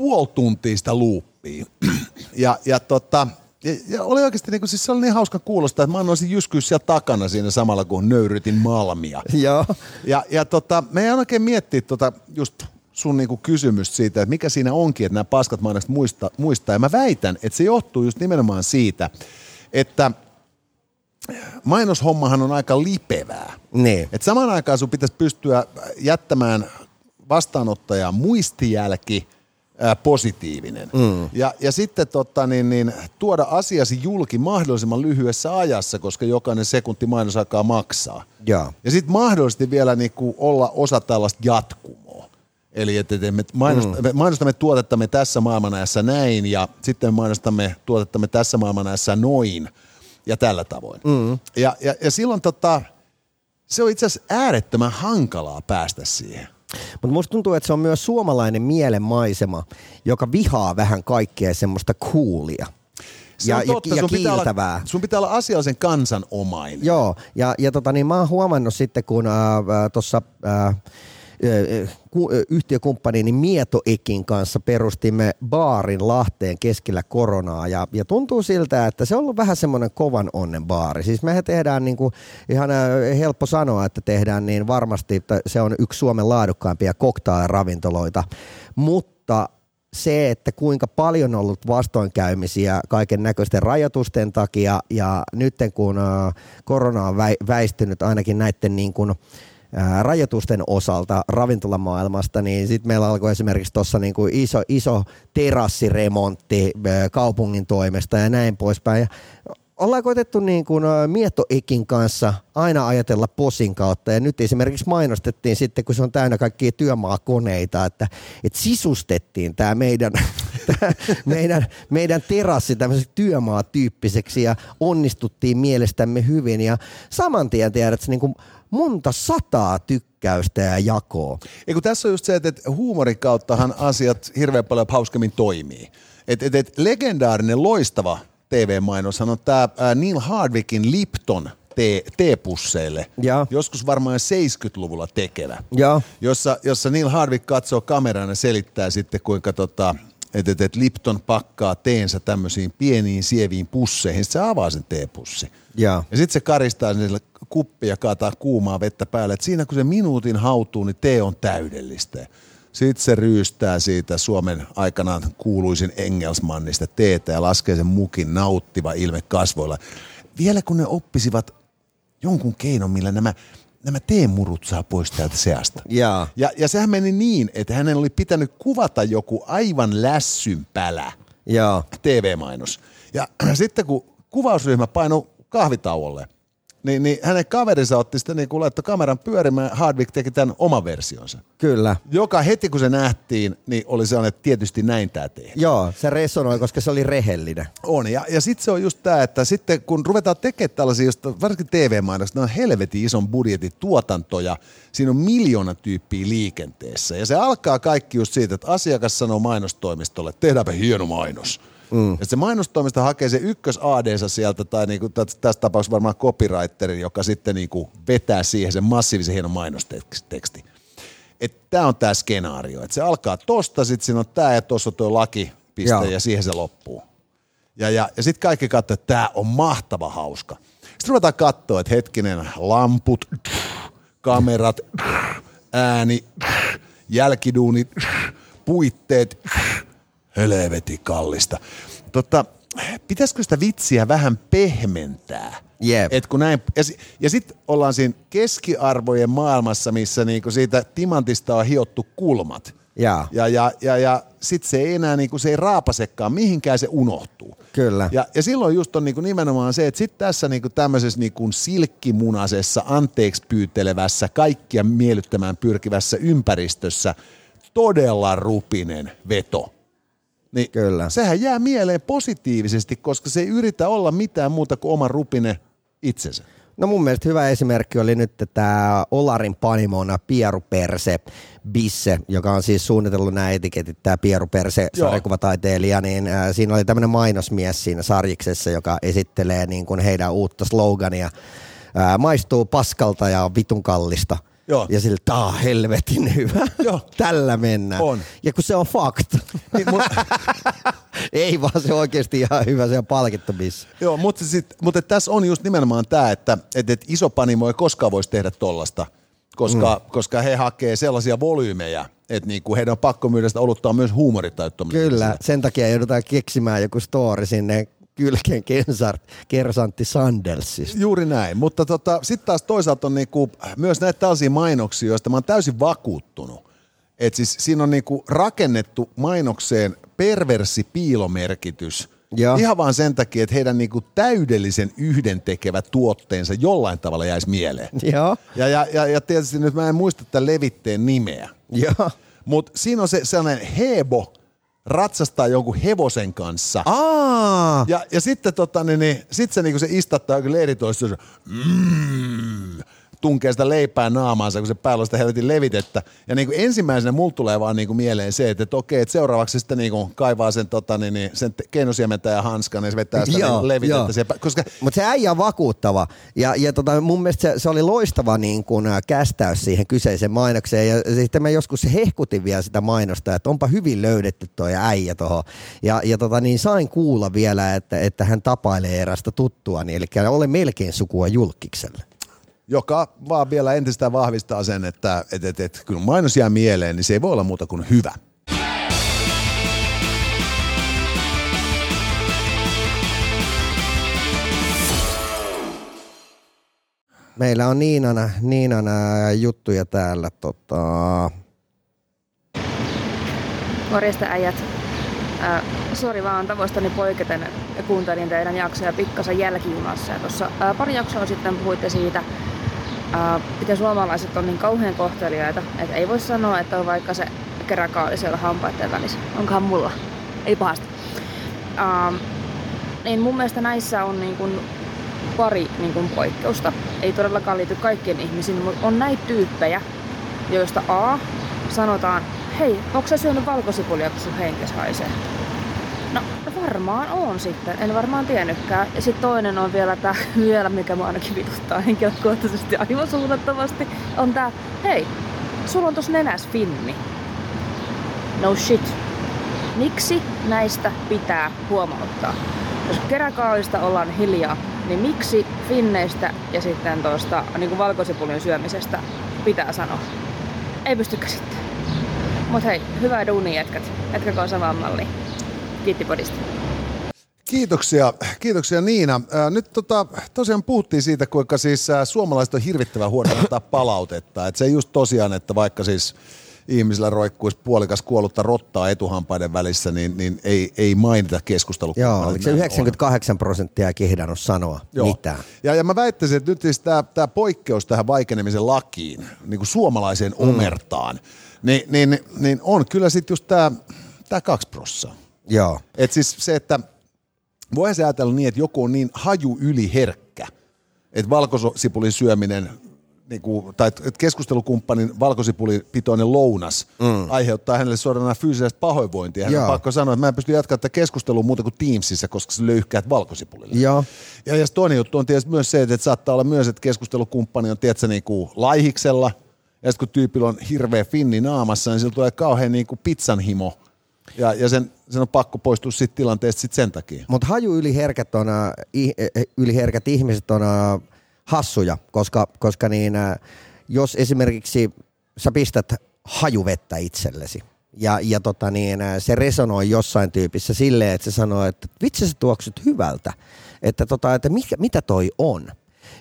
Puoli tuntia sitä luuppia. ja, ja tota, ja, ja oli oikeasti niin kuin, siis se oli niin hauska kuulostaa, että mä annoisin jyskyä siellä takana siinä samalla, kun nöyrytin malmia. Joo. Ja, ja tota, me ei oikein miettiä tota, just sun niinku kysymystä siitä, että mikä siinä onkin, että nämä paskat mainokset muista, muistaa. Ja mä väitän, että se johtuu just nimenomaan siitä, että mainoshommahan on aika lipevää. Niin. Et samaan aikaan sun pitäisi pystyä jättämään vastaanottajan muistijälki ää, positiivinen. Mm. Ja, ja sitten tota, niin, niin, tuoda asiasi julki mahdollisimman lyhyessä ajassa, koska jokainen sekunti mainosaikaa maksaa. Joo. Ja sitten mahdollisesti vielä niinku olla osa tällaista jatkumoa. Eli että et me, mainostamme, mm. me mainostamme tuotettamme tässä maailmanajassa näin ja sitten me mainostamme tuotettamme tässä maailmanajassa noin ja tällä tavoin. Mm. Ja, ja, ja silloin tota, se on itse asiassa äärettömän hankalaa päästä siihen. Mutta musta tuntuu, että se on myös suomalainen mielenmaisema, joka vihaa vähän kaikkea semmoista coolia. Se ja, on totta, ja, ja sun, pitää kiiltävää. olla, sun pitää olla asiallisen kansanomainen. Joo, ja, ja tota, niin mä oon huomannut sitten, kun äh, tuossa äh, ku, ö, yhtiökumppani niin Mieto Ekin kanssa perustimme baarin Lahteen keskellä koronaa ja, ja tuntuu siltä, että se on ollut vähän semmoinen kovan onnen baari. Siis mehän tehdään niin kuin, ihan helppo sanoa, että tehdään niin varmasti, että se on yksi Suomen laadukkaimpia koktail-ravintoloita, mutta se, että kuinka paljon on ollut vastoinkäymisiä kaiken näköisten rajoitusten takia ja nyt kun korona on väi- väistynyt ainakin näiden niin kuin, ää, rajoitusten osalta ravintolamaailmasta, niin sitten meillä alkoi esimerkiksi tuossa niinku iso, iso terassiremontti ää, kaupungin toimesta ja näin poispäin. Ja ollaan koitettu niin kuin Mietto Ekin kanssa aina ajatella posin kautta ja nyt esimerkiksi mainostettiin sitten, kun se on täynnä kaikkia työmaakoneita, että, että sisustettiin tämä meidän, meidän, meidän terassi tämmöiseksi työmaatyyppiseksi ja onnistuttiin mielestämme hyvin ja saman tien tiedät, niin kuin monta sataa tykkäystä ja jakoa. Ja kun tässä on just se, että huumorin kauttahan asiat hirveän paljon hauskemmin toimii. Et, et, et legendaarinen loistava TV-mainoshan on tämä Neil Hardwickin Lipton teepusseille. Ja. Joskus varmaan 70-luvulla tekevä. Ja. Jossa, jossa Neil Hardwick katsoo kameraan ja selittää sitten, kuinka tota, et, et, et Lipton pakkaa teensä tämmöisiin pieniin sieviin pusseihin. Sitten se avaa sen teepussi. Ja. Ja sitten se karistaa sinne kuppi ja kaataa kuumaa vettä päälle. Et siinä kun se minuutin hautuu, niin tee on täydellistä. Sitten se ryystää siitä Suomen aikanaan kuuluisin Engelsmannista teetä ja laskee sen mukin nauttiva ilme kasvoilla. Vielä kun ne oppisivat jonkun keinon, millä nämä, nämä teemurut saa pois täältä seasta. Ja. Ja, ja sehän meni niin, että hänen oli pitänyt kuvata joku aivan lässynpälä Ja. TV-mainos. Ja sitten kun kuvausryhmä painoi kahvitauolle, niin, niin hänen kaverinsa otti sitten niin kuin laittoi kameran pyörimään, Hardwick teki tämän oman versionsa. Kyllä. Joka heti kun se nähtiin, niin oli sellainen, että tietysti näin tämä tehdään. Joo, se resonoi, koska se oli rehellinen. On, ja, ja sitten se on just tämä, että sitten kun ruvetaan tekemään tällaisia, just, varsinkin TV-mainoksia, ne on helvetin ison budjetin tuotantoja, siinä on miljoona tyyppiä liikenteessä, ja se alkaa kaikki just siitä, että asiakas sanoo mainostoimistolle, tehdäänpä hieno mainos. Mm. Ja se mainostoimisto hakee se ykkös ad sieltä, tai niinku, tässä tapauksessa varmaan copywriterin, joka sitten niinku vetää siihen sen massiivisen hienon mainosteksti. Tämä on tämä skenaario, että se alkaa tosta, sitten siinä on tämä ja tuossa on tuo laki, piste, Joo. ja siihen se loppuu. Ja, ja, ja sitten kaikki katsoo, että tämä on mahtava hauska. Sitten ruvetaan katsoa, että hetkinen, lamput, kamerat, ääni, jälkiduunit, puitteet, helveti kallista. Totta, pitäisikö sitä vitsiä vähän pehmentää? Yep. Et kun näin, ja, ja sitten ollaan siinä keskiarvojen maailmassa, missä niinku siitä timantista on hiottu kulmat. Ja, ja, ja, ja, ja sitten se ei enää niinku, se ei raapasekaan, mihinkään se unohtuu. Kyllä. Ja, ja silloin just on niinku nimenomaan se, että sitten tässä niinku tämmöisessä niinku silkkimunasessa, anteeksi pyytelevässä, kaikkia miellyttämään pyrkivässä ympäristössä todella rupinen veto niin Kyllä. sehän jää mieleen positiivisesti, koska se ei yritä olla mitään muuta kuin oma rupine itsensä. No mun mielestä hyvä esimerkki oli nyt tämä Olarin panimona Pieru Perse Bisse, joka on siis suunnitellut nämä etiketit, tämä Pieru Perse sarjakuvataiteilija, niin äh, siinä oli tämmöinen mainosmies siinä sarjiksessa, joka esittelee niin kuin heidän uutta slogania. Äh, maistuu paskalta ja vitun kallista – Joo. Ja sillä, tää on helvetin hyvä. Joo. Tällä mennään. On. Ja kun se on fakta. Niin, mut... ei vaan se oikeasti ihan hyvä, se on palkittu missä. Joo, mutta, sit, mutta tässä on just nimenomaan tämä, että, että, että iso panimo ei koskaan voisi tehdä tollasta, koska, mm. koska he hakee sellaisia volyymeja, että niinku heidän on pakko myydä sitä oluttaa myös huumoritajuttomia. Kyllä, sen takia joudutaan keksimään joku story sinne kylkeen kensart, kersantti Sandelsista. Juuri näin, mutta tota, sitten taas toisaalta on niinku, myös näitä tällaisia mainoksia, joista mä oon täysin vakuuttunut. että siis siinä on niinku rakennettu mainokseen perversi piilomerkitys – ja. Ihan vaan sen takia, että heidän niinku täydellisen yhdentekevä tuotteensa jollain tavalla jäisi mieleen. Ja, Ja, ja, ja, ja tietysti nyt mä en muista tämän levitteen nimeä. Mutta siinä on se sellainen hebo, ratsastaa jonkun hevosen kanssa. Aa. Ja, ja sitten tota, niin, niin, sit se, niin se istattaa leiritoistossa. Mm, tunkee sitä leipää naamaansa, kun se päällä on sitä helvetin levitettä. Ja niin kuin ensimmäisenä mulla tulee vaan niin kuin mieleen se, että, että okei, että seuraavaksi sitten niin kuin kaivaa sen, tota, niin, niin, sen keinosiementä ja hanskan ja se vetää sitä joo, niin levitettä. Siellä, koska... Mutta se äijä on vakuuttava. Ja, ja tota, mun mielestä se, se oli loistava niin kuin, kästäys siihen kyseiseen mainokseen. Ja sitten mä joskus hehkutin vielä sitä mainosta, että onpa hyvin löydetty toi äijä tuohon. Ja, ja tota, niin sain kuulla vielä, että, että hän tapailee erästä tuttuani, eli olen melkein sukua julkikselle joka vaan vielä entistä vahvistaa sen, että et, et, et, kun mainos jää mieleen, niin se ei voi olla muuta kuin hyvä. Meillä on Niinana, Niinana juttuja täällä. Tota... Morjesta äijät. Äh, sori vaan tavoistani poiketen kuuntelin teidän jaksoja pikkasen jälkijunassa. tuossa äh, pari jaksoa sitten puhuitte siitä, äh, miten suomalaiset on niin kauhean kohteliaita, että ei voi sanoa, että on vaikka se keräkaali siellä hampaiden välissä. Onkohan mulla? Ei pahasti. Äh, niin mun mielestä näissä on niin kuin pari niin kuin poikkeusta. Ei todellakaan liity kaikkien ihmisiin, mutta on näitä tyyppejä, joista A, sanotaan, hei, onko sä syönyt valkosipulia, kun sun henkes haisee? No varmaan on sitten, en varmaan tiennytkään. Ja sitten toinen on vielä tämä, vielä mikä mua ainakin vituttaa henkilökohtaisesti aivan suunnattavasti, on tää, hei, sulla on tossa nenäs finni. No shit. Miksi näistä pitää huomauttaa? Jos keräkaalista ollaan hiljaa, niin miksi finneistä ja sitten tuosta niin valkosipulin syömisestä pitää sanoa? Ei pysty käsittämään. Mut hei, hyvää duunia jätkät. Jatkakaa samaan malliin. Kiitti podista. Kiitoksia, kiitoksia Niina. Nyt tota, tosiaan puhuttiin siitä, kuinka siis suomalaiset on hirvittävän huono antaa palautetta. Et se just tosiaan, että vaikka siis ihmisillä roikkuisi puolikas kuollutta rottaa etuhampaiden välissä, niin, niin ei, ei mainita keskustelukumppaneita. Joo, oliko se Näin on. 98 prosenttia ei kehdannut sanoa Joo. mitään. Ja, ja mä väittäisin, että nyt siis tämä, poikkeus tähän vaikenemisen lakiin, niin kuin suomalaiseen Mm. omertaan, niin, niin, niin on kyllä sitten just tämä, tämä kaksi prossaa. Joo. Et siis se, että voihan se ajatella niin, että joku on niin haju yliherkkä, että valkosipulin syöminen niin kuin, tai että keskustelukumppanin valkosipulipitoinen lounas mm. aiheuttaa hänelle suoraan fyysistä pahoinvointia. Hän on Joo. pakko sanoa, että mä en pysty jatkamaan tätä keskustelua muuta kuin Teamsissa, koska se löyhkäät valkosipulille. Joo. Ja, ja toinen juttu on tietysti myös se, että saattaa olla myös, että keskustelukumppani on tiedätkö, niin kuin laihiksella, ja sitten kun tyypillä on hirveä finni naamassa, niin sillä tulee kauhean niin kuin pizzan himo. Ja, ja sen, sen on pakko poistua siitä tilanteesta sit sen takia. Mutta haju yliherkät, on, äh, ih- eh, yliherkät ihmiset on äh, hassuja, koska, koska niin, äh, jos esimerkiksi sä pistät hajuvettä itsellesi, ja, ja tota niin, se resonoi jossain tyypissä silleen, että se sanoo, että vitsi sä tuoksut hyvältä, että, tota, että mikä, mitä toi on.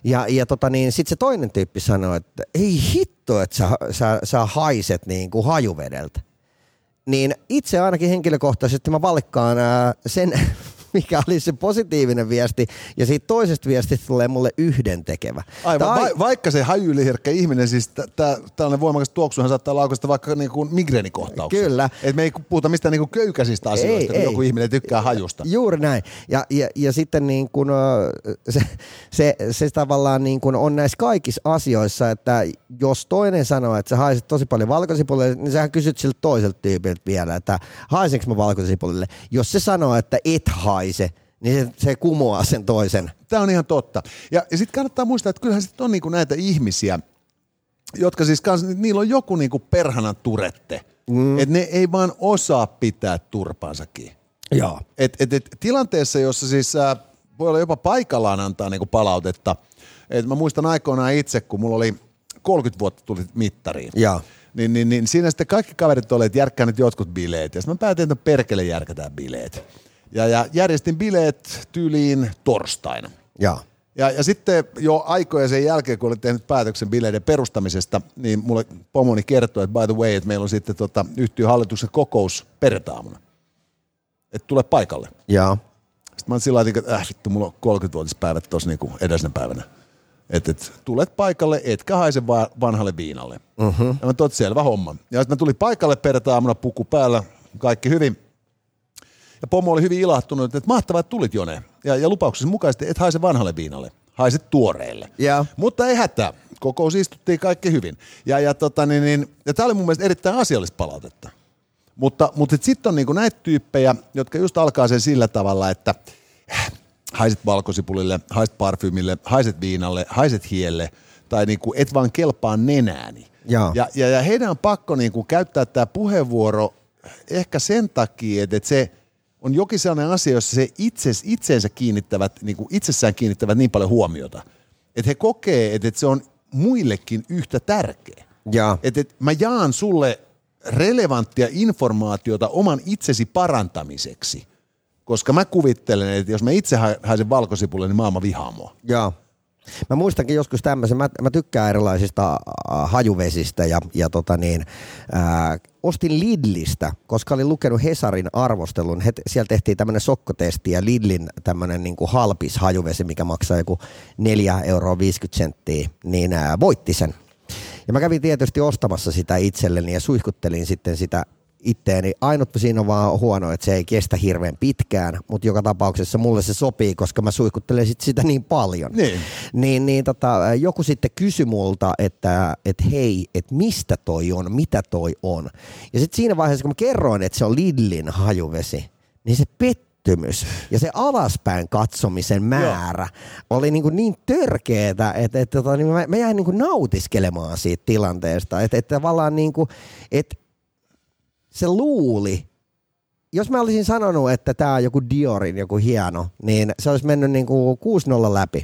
Ja, ja tota niin, sitten se toinen tyyppi sanoo, että ei hitto, että sä, sä, sä haiset niin kuin hajuvedeltä niin itse ainakin henkilökohtaisesti mä valikkaan ää, sen, mikä oli se positiivinen viesti, ja siitä toisesta viestistä tulee mulle yhden tekevä. Aivan, Tai- va- vaikka se haju yliherkkä ihminen, siis t- tää- tällainen voimakas tuoksuhan saattaa laukaista vaikka niinku migreenikohtauksen. Kyllä. Et me ei puhuta mistään niinku köykäisistä asioista, kun joku ihminen tykkää hajusta. Juuri näin. Ja, ja, ja sitten niin kun, ö, se, se, se tavallaan niin kun on näissä kaikissa asioissa, että jos toinen sanoo, että sä haiset tosi paljon valkosipulille, niin sä kysyt siltä toiselta tyypiltä vielä, että haisenko mä valkosipulille. Jos se sanoo, että et haise, niin se, se kumoaa sen toisen. Tämä on ihan totta. Ja, ja sitten kannattaa muistaa, että kyllähän sitten on niinku näitä ihmisiä, jotka siis kans, niillä on joku niinku perhana turette. Mm. Että ne ei vaan osaa pitää turpaansakin. Joo. Et, et, et, tilanteessa, jossa siis äh, voi olla jopa paikallaan antaa niinku palautetta. Et mä muistan aikoinaan itse, kun mulla oli 30 vuotta tuli mittariin. Joo. Niin, niin, niin siinä sitten kaikki kaverit olivat, että järkkää nyt jotkut bileet. Ja sitten mä päätin, että perkele järkätään bileet. Ja, ja järjestin bileet tyyliin torstaina. Joo. Ja, ja sitten jo aikoja sen jälkeen, kun olin tehnyt päätöksen bileiden perustamisesta, niin mulle pomoni kertoi, että by the way, että meillä on sitten tota, yhtiön hallituksen kokous perjantaamuna. Että tule paikalle. Joo. Sitten mä oon sillä lailla, että äh, vittu, mulla on 30-vuotispäivät tuossa niinku edellisenä päivänä. Että et, tulet paikalle, etkä haise va- vanhalle viinalle. Uh-huh. Ja mä tot selvä homma. Ja sitten mä tulin paikalle perjantaamuna, puku päällä, kaikki hyvin. Ja pomo oli hyvin ilahtunut, että mahtavaa, että tulit Jone. Ja, ja lupauksesi mukaisesti, et haise vanhalle viinalle, haiset tuoreelle. Joo. Mutta ei hätää, kokous istuttiin kaikki hyvin. Ja, ja, tota, niin, niin, ja tämä oli mun mielestä erittäin asiallista palautetta. Mutta, mutta sitten on niinku näitä tyyppejä, jotka just alkaa sen sillä tavalla, että äh, haiset valkosipulille, haiset parfymille, haiset viinalle, haiset hielle, tai niinku et vaan kelpaa nenääni. Joo. Ja, ja, ja heidän on pakko niinku käyttää tämä puheenvuoro ehkä sen takia, että, että se on jokin sellainen asia, jossa se itse, itseensä kiinnittävät, niinku itsessään kiinnittävät niin paljon huomiota, että he kokee, että, että se on muillekin yhtä tärkeä. Joo. Että et mä jaan sulle relevanttia informaatiota oman itsesi parantamiseksi. Koska mä kuvittelen, että jos mä itse ha- haisen valkosipulle, niin maailma vihaa mua. Joo. Mä muistankin joskus tämmöisen, mä, mä tykkään erilaisista äh, hajuvesistä ja, ja tota niin, äh, ostin Lidlistä, koska olin lukenut Hesarin arvostelun. He, siellä tehtiin tämmöinen sokkotesti ja Lidlin tämmöinen niin halpis hajuvesi, mikä maksaa joku 4,50 euroa niin äh, voitti sen. Ja mä kävin tietysti ostamassa sitä itselleni ja suihkuttelin sitten sitä itteeni. Ainut siinä on vaan huono, että se ei kestä hirveän pitkään, mutta joka tapauksessa mulle se sopii, koska mä suihkuttelen sit sitä niin paljon. Niin. Niin, niin tota, joku sitten kysyi multa, että et hei, että mistä toi on, mitä toi on. Ja sitten siinä vaiheessa, kun mä kerroin, että se on Lidlin hajuvesi, niin se pettymys ja se alaspäin katsomisen määrä oli niin, kuin niin törkeetä, että, että tota, niin mä, mä jäin niin kuin nautiskelemaan siitä tilanteesta. Että, että tavallaan niin kuin, että se luuli, jos mä olisin sanonut, että tämä on joku Diorin joku hieno, niin se olisi mennyt niin kuin 6-0 läpi.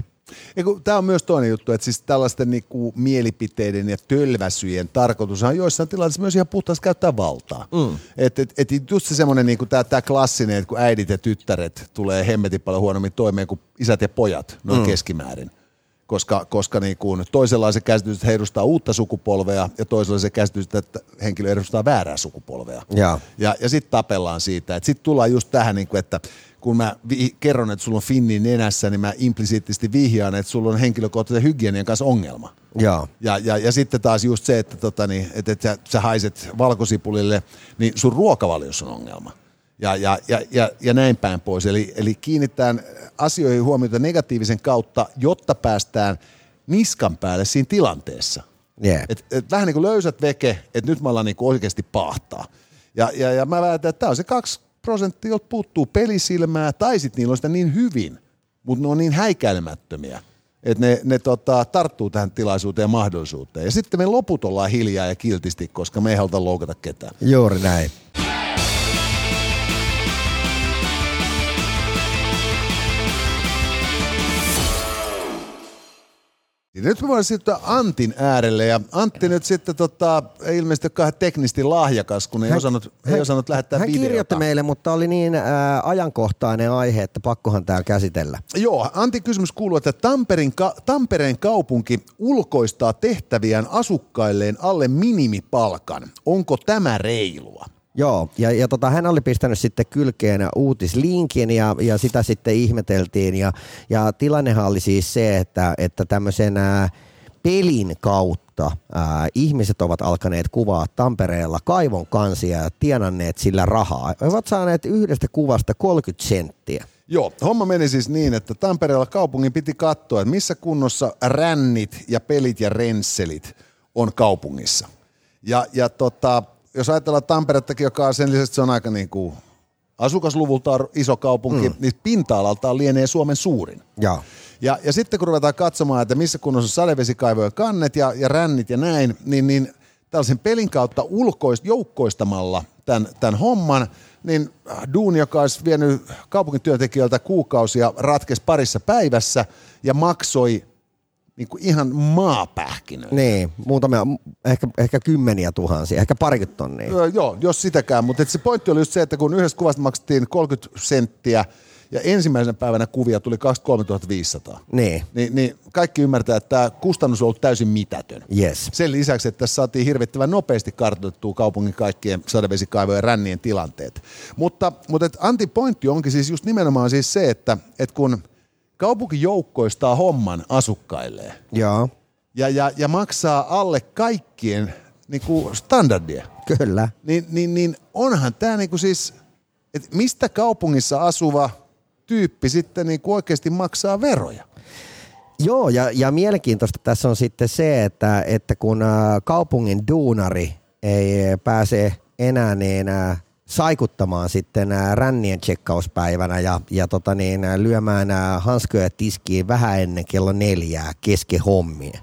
Tämä on myös toinen juttu, että siis tällaisten niinku mielipiteiden ja tölväsyjen tarkoitus on joissain tilanteissa myös ihan puhtaasti käyttää valtaa. Mm. Et, et, et just se semmoinen niinku tämä tää klassinen, että kun äidit ja tyttäret tulee hemmetin paljon huonommin toimeen kuin isät ja pojat noin mm. keskimäärin. Koska, koska niin kuin toisella on se käsitys, että he edustaa uutta sukupolvea ja toisella se käsitys, että henkilö edustaa väärää sukupolvea. Joo. Ja, ja sitten tapellaan siitä. Sitten tullaan just tähän, niin kuin, että kun mä vi- kerron, että sulla on finni nenässä, niin mä implisiittisesti vihjaan, että sulla on henkilökohtaisen hygienian kanssa ongelma. Joo. Ja, ja, ja sitten taas just se, että, tota, niin, että, että sä, sä haiset valkosipulille, niin sun ruokavaliossa on ongelma. Ja, ja, ja, ja, ja näin päin pois. Eli, eli kiinnittää asioihin huomiota negatiivisen kautta, jotta päästään niskan päälle siinä tilanteessa. Yeah. Et, et vähän niin kuin löysät veke, että nyt me ollaan niin kuin oikeasti pahtaa. Ja, ja, ja mä väitän, että tämä on se kaksi prosenttia, jolta puuttuu pelisilmää, tai sitten niillä on sitä niin hyvin, mutta ne on niin häikäilemättömiä, että ne, ne tota, tarttuu tähän tilaisuuteen ja mahdollisuuteen. Ja sitten me loput ollaan hiljaa ja kiltisti, koska me ei haluta loukata ketään. Juuri näin. Ja nyt me voidaan siirtyä Antin äärelle ja Antti nyt sitten tota, ei ilmeisesti olekaan teknisesti lahjakas, kun ei, Hän- osannut, ei osannut lähettää Hän videota. kirjoitti meille, mutta oli niin ää, ajankohtainen aihe, että pakkohan tämä käsitellä. Joo, Antti kysymys kuuluu, että Tampereen, ka- Tampereen kaupunki ulkoistaa tehtäviään asukkailleen alle minimipalkan. Onko tämä reilua? Joo, ja, ja tota, hän oli pistänyt sitten kylkeen uutislinkin ja, ja sitä sitten ihmeteltiin. Ja, ja tilannehan oli siis se, että, että tämmöisen pelin kautta ää, ihmiset ovat alkaneet kuvaa Tampereella kaivon kansia ja tienanneet sillä rahaa. He ovat saaneet yhdestä kuvasta 30 senttiä. Joo, homma meni siis niin, että Tampereella kaupungin piti katsoa, että missä kunnossa rännit ja pelit ja rensselit on kaupungissa. Ja, ja tota, jos ajatellaan Tamperettakin, joka on sen lisäksi, että se on aika niin kuin asukasluvultaan iso kaupunki, mm. niin pinta-alaltaan lienee Suomen suurin. Joo. Ja, ja sitten kun ruvetaan katsomaan, että missä kunnossa on sadevesikaivojen kannet ja, ja rännit ja näin, niin, niin tällaisen pelin kautta ulkoist, joukkoistamalla tämän, tämän homman, niin duuni, joka olisi vienyt kaupunkityöntekijöiltä kuukausia, ratkesi parissa päivässä ja maksoi niin kuin ihan maapähkinöitä. Niin, muutamia, ehkä, ehkä kymmeniä tuhansia, ehkä parikymmentä tonnia. Öö, joo, jos sitäkään, mutta se pointti oli just se, että kun yhdestä kuvasta maksettiin 30 senttiä ja ensimmäisenä päivänä kuvia tuli 23 500, Niin, niin, niin kaikki ymmärtää, että tämä kustannus on ollut täysin mitätön. yes. Sen lisäksi, että tässä saatiin hirvittävän nopeasti kartoitettua kaupungin kaikkien sadevesikaivojen rännien tilanteet. Mutta, mutta et Antti pointti onkin siis just nimenomaan siis se, että, että kun kaupunki joukkoistaa homman asukkailleen Joo, ja, ja, ja maksaa alle kaikkien niin kuin standardia, kyllä. niin, niin, niin onhan tämä niin kuin siis, että mistä kaupungissa asuva tyyppi sitten niin kuin oikeasti maksaa veroja? Joo, ja, ja mielenkiintoista tässä on sitten se, että, että kun kaupungin duunari ei pääse enää niin saikuttamaan sitten rännien tsekkauspäivänä ja, ja tota niin, lyömään hanskoja tiskiin vähän ennen kello neljää kesken hommia.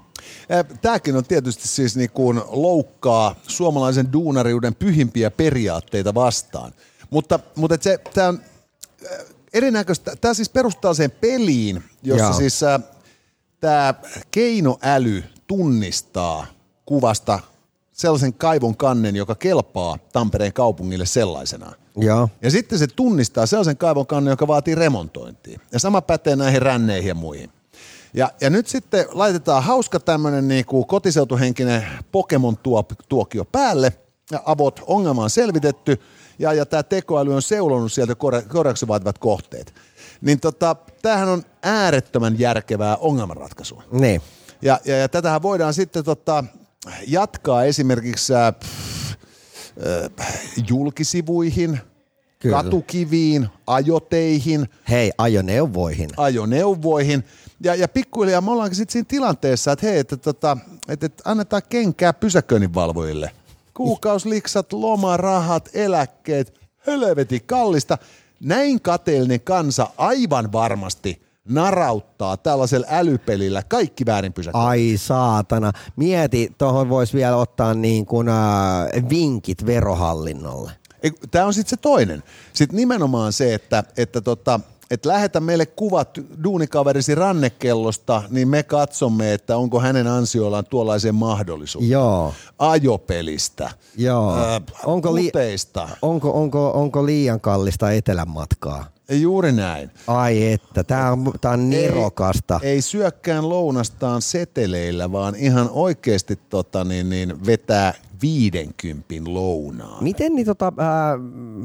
Tämäkin on tietysti siis niin kuin loukkaa suomalaisen duunariuden pyhimpiä periaatteita vastaan. Mutta, mutta se, tämä on erinäköistä, tämä siis perustaa sen peliin, jossa Joo. siis äh, tämä keinoäly tunnistaa kuvasta sellaisen kaivon kannen, joka kelpaa Tampereen kaupungille sellaisenaan. Joo, Ja sitten se tunnistaa sellaisen kaivon kannen, joka vaatii remontointia. Ja sama pätee näihin ränneihin ja muihin. Ja, ja nyt sitten laitetaan hauska tämmöinen niinku kotiseutuhenkinen Pokemon-tuokio päälle. Ja avot ongelma on selvitetty ja, ja tämä tekoäly on seulonut sieltä korja- korjauksen vaativat kohteet. Niin tota, tämähän on äärettömän järkevää ongelmanratkaisua. niin. Ja, ja, ja tätähän voidaan sitten tota, jatkaa esimerkiksi äh, pff, äh, julkisivuihin, Kyllä. katukiviin, ajoteihin, Hei, ajoneuvoihin. ajoneuvoihin. Ja, ja pikkuhiljaa me ollaankin sitten siinä tilanteessa, että hei, että, tota, että, että annetaan kenkää pysäköinninvalvojille. Kuukausliksat, lomarahat, eläkkeet, helveti kallista. Näin kateellinen kansa aivan varmasti narauttaa tällaisella älypelillä kaikki väärin pysäköinnit. Ai saatana. Mieti, tuohon voisi vielä ottaa niin kuin, äh, vinkit verohallinnolle. Tämä on sitten se toinen. Sitten nimenomaan se, että, että, tota, että lähetä meille kuvat duunikaverisi rannekellosta, niin me katsomme, että onko hänen ansioillaan tuollaisen mahdollisuus. Joo. Ajopelistä, Joo. ää, Onko li-. Onko, onko, onko liian kallista etelän matkaa? Juuri näin. Ai että, tää on, tää on nerokasta. Ei, ei syökkään lounastaan seteleillä, vaan ihan oikeasti tota, niin, niin, vetää 50 lounaa. Miten niin tota, ää,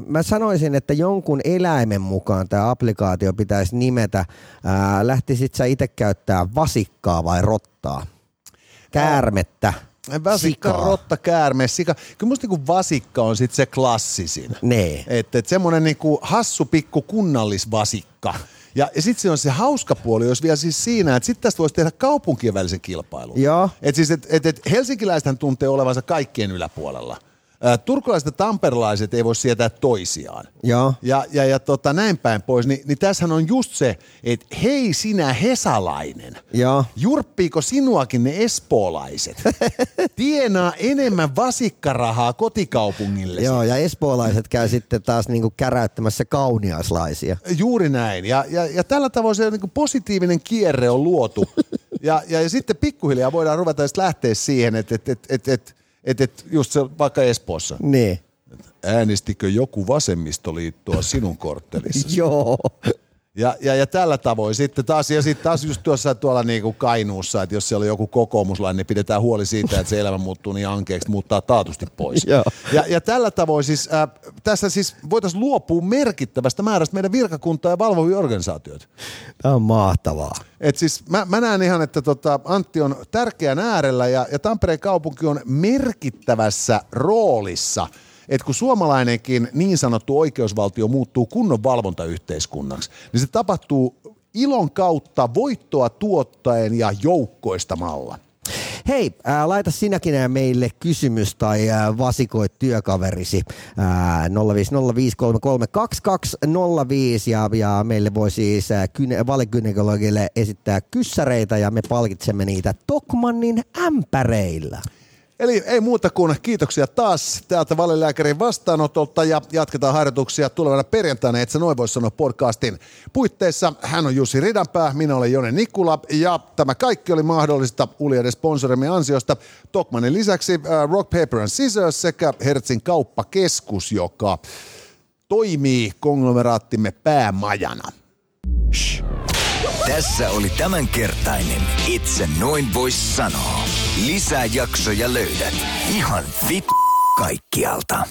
mä sanoisin, että jonkun eläimen mukaan tämä applikaatio pitäisi nimetä. Ää, lähtisit sä itse käyttää vasikkaa vai rottaa? Käärmettä. Vasikka, sikaa. rotta, käärme, sika. Kyllä musta niinku vasikka on sit se klassisin. Nee. Että et semmoinen niinku hassu pikku kunnallisvasikka. Ja, ja sitten se on se hauska puoli, jos vielä siis siinä, että sitten tästä voisi tehdä kaupunkien välisen kilpailun. Joo. Et siis, et, et, et helsinkiläisethän tuntee olevansa kaikkien yläpuolella. Turkulaiset ja tamperelaiset ei voi sietää toisiaan. Joo. Ja, ja, ja tota, näin päin pois, niin, niin tässähän on just se, että hei sinä hesalainen, Joo. jurppiiko sinuakin ne espoolaiset? Tienaa enemmän vasikkarahaa kotikaupungille. Joo, ja espoolaiset käy sitten taas niinku käräyttämässä kauniaislaisia. Juuri näin. Ja, ja, ja tällä tavoin se niin positiivinen kierre on luotu. Ja, ja, ja sitten pikkuhiljaa voidaan ruveta lähteä siihen, että et, et, et, et, et, et just se vaikka Espoossa. Niin. Äänestikö joku vasemmistoliittoa sinun korttelissa? Joo. Ja, ja, ja tällä tavoin sitten taas, ja sitten taas just tuossa tuolla niin kuin Kainuussa, että jos siellä on joku kokoomuslainen, niin pidetään huoli siitä, että se elämä muuttuu niin ankeeksi, muuttaa taatusti pois. Ja, ja tällä tavoin siis, äh, tässä siis voitaisiin luopua merkittävästä määrästä meidän virkakuntaa ja valvovia organisaatioita. Tämä on mahtavaa. Et siis mä, mä näen ihan, että tota Antti on tärkeän äärellä ja, ja Tampereen kaupunki on merkittävässä roolissa – että kun suomalainenkin niin sanottu oikeusvaltio muuttuu kunnon valvontayhteiskunnaksi, niin se tapahtuu ilon kautta voittoa tuottaen ja joukkoistamalla. Hei, ää, laita sinäkin meille kysymys tai ää, vasikoit työkaverisi ää, 050533205 ja, ja meille voi siis valekynekologille esittää kyssäreitä ja me palkitsemme niitä Tokmannin ämpäreillä. Eli ei muuta kuin kiitoksia taas täältä valelääkärin vastaanotolta ja jatketaan harjoituksia tulevana perjantaina, et sä noin voi sanoa podcastin puitteissa. Hän on Jussi Ridanpää, minä olen Jone Nikula ja tämä kaikki oli mahdollista Uliaiden sponsorimme ansiosta. Tokmanin lisäksi äh, Rock, Paper and Scissors sekä Hertzin kauppakeskus, joka toimii konglomeraattimme päämajana. Tässä oli tämänkertainen Itse noin vois sanoa. Lisää jaksoja löydät ihan vit kaikkialta.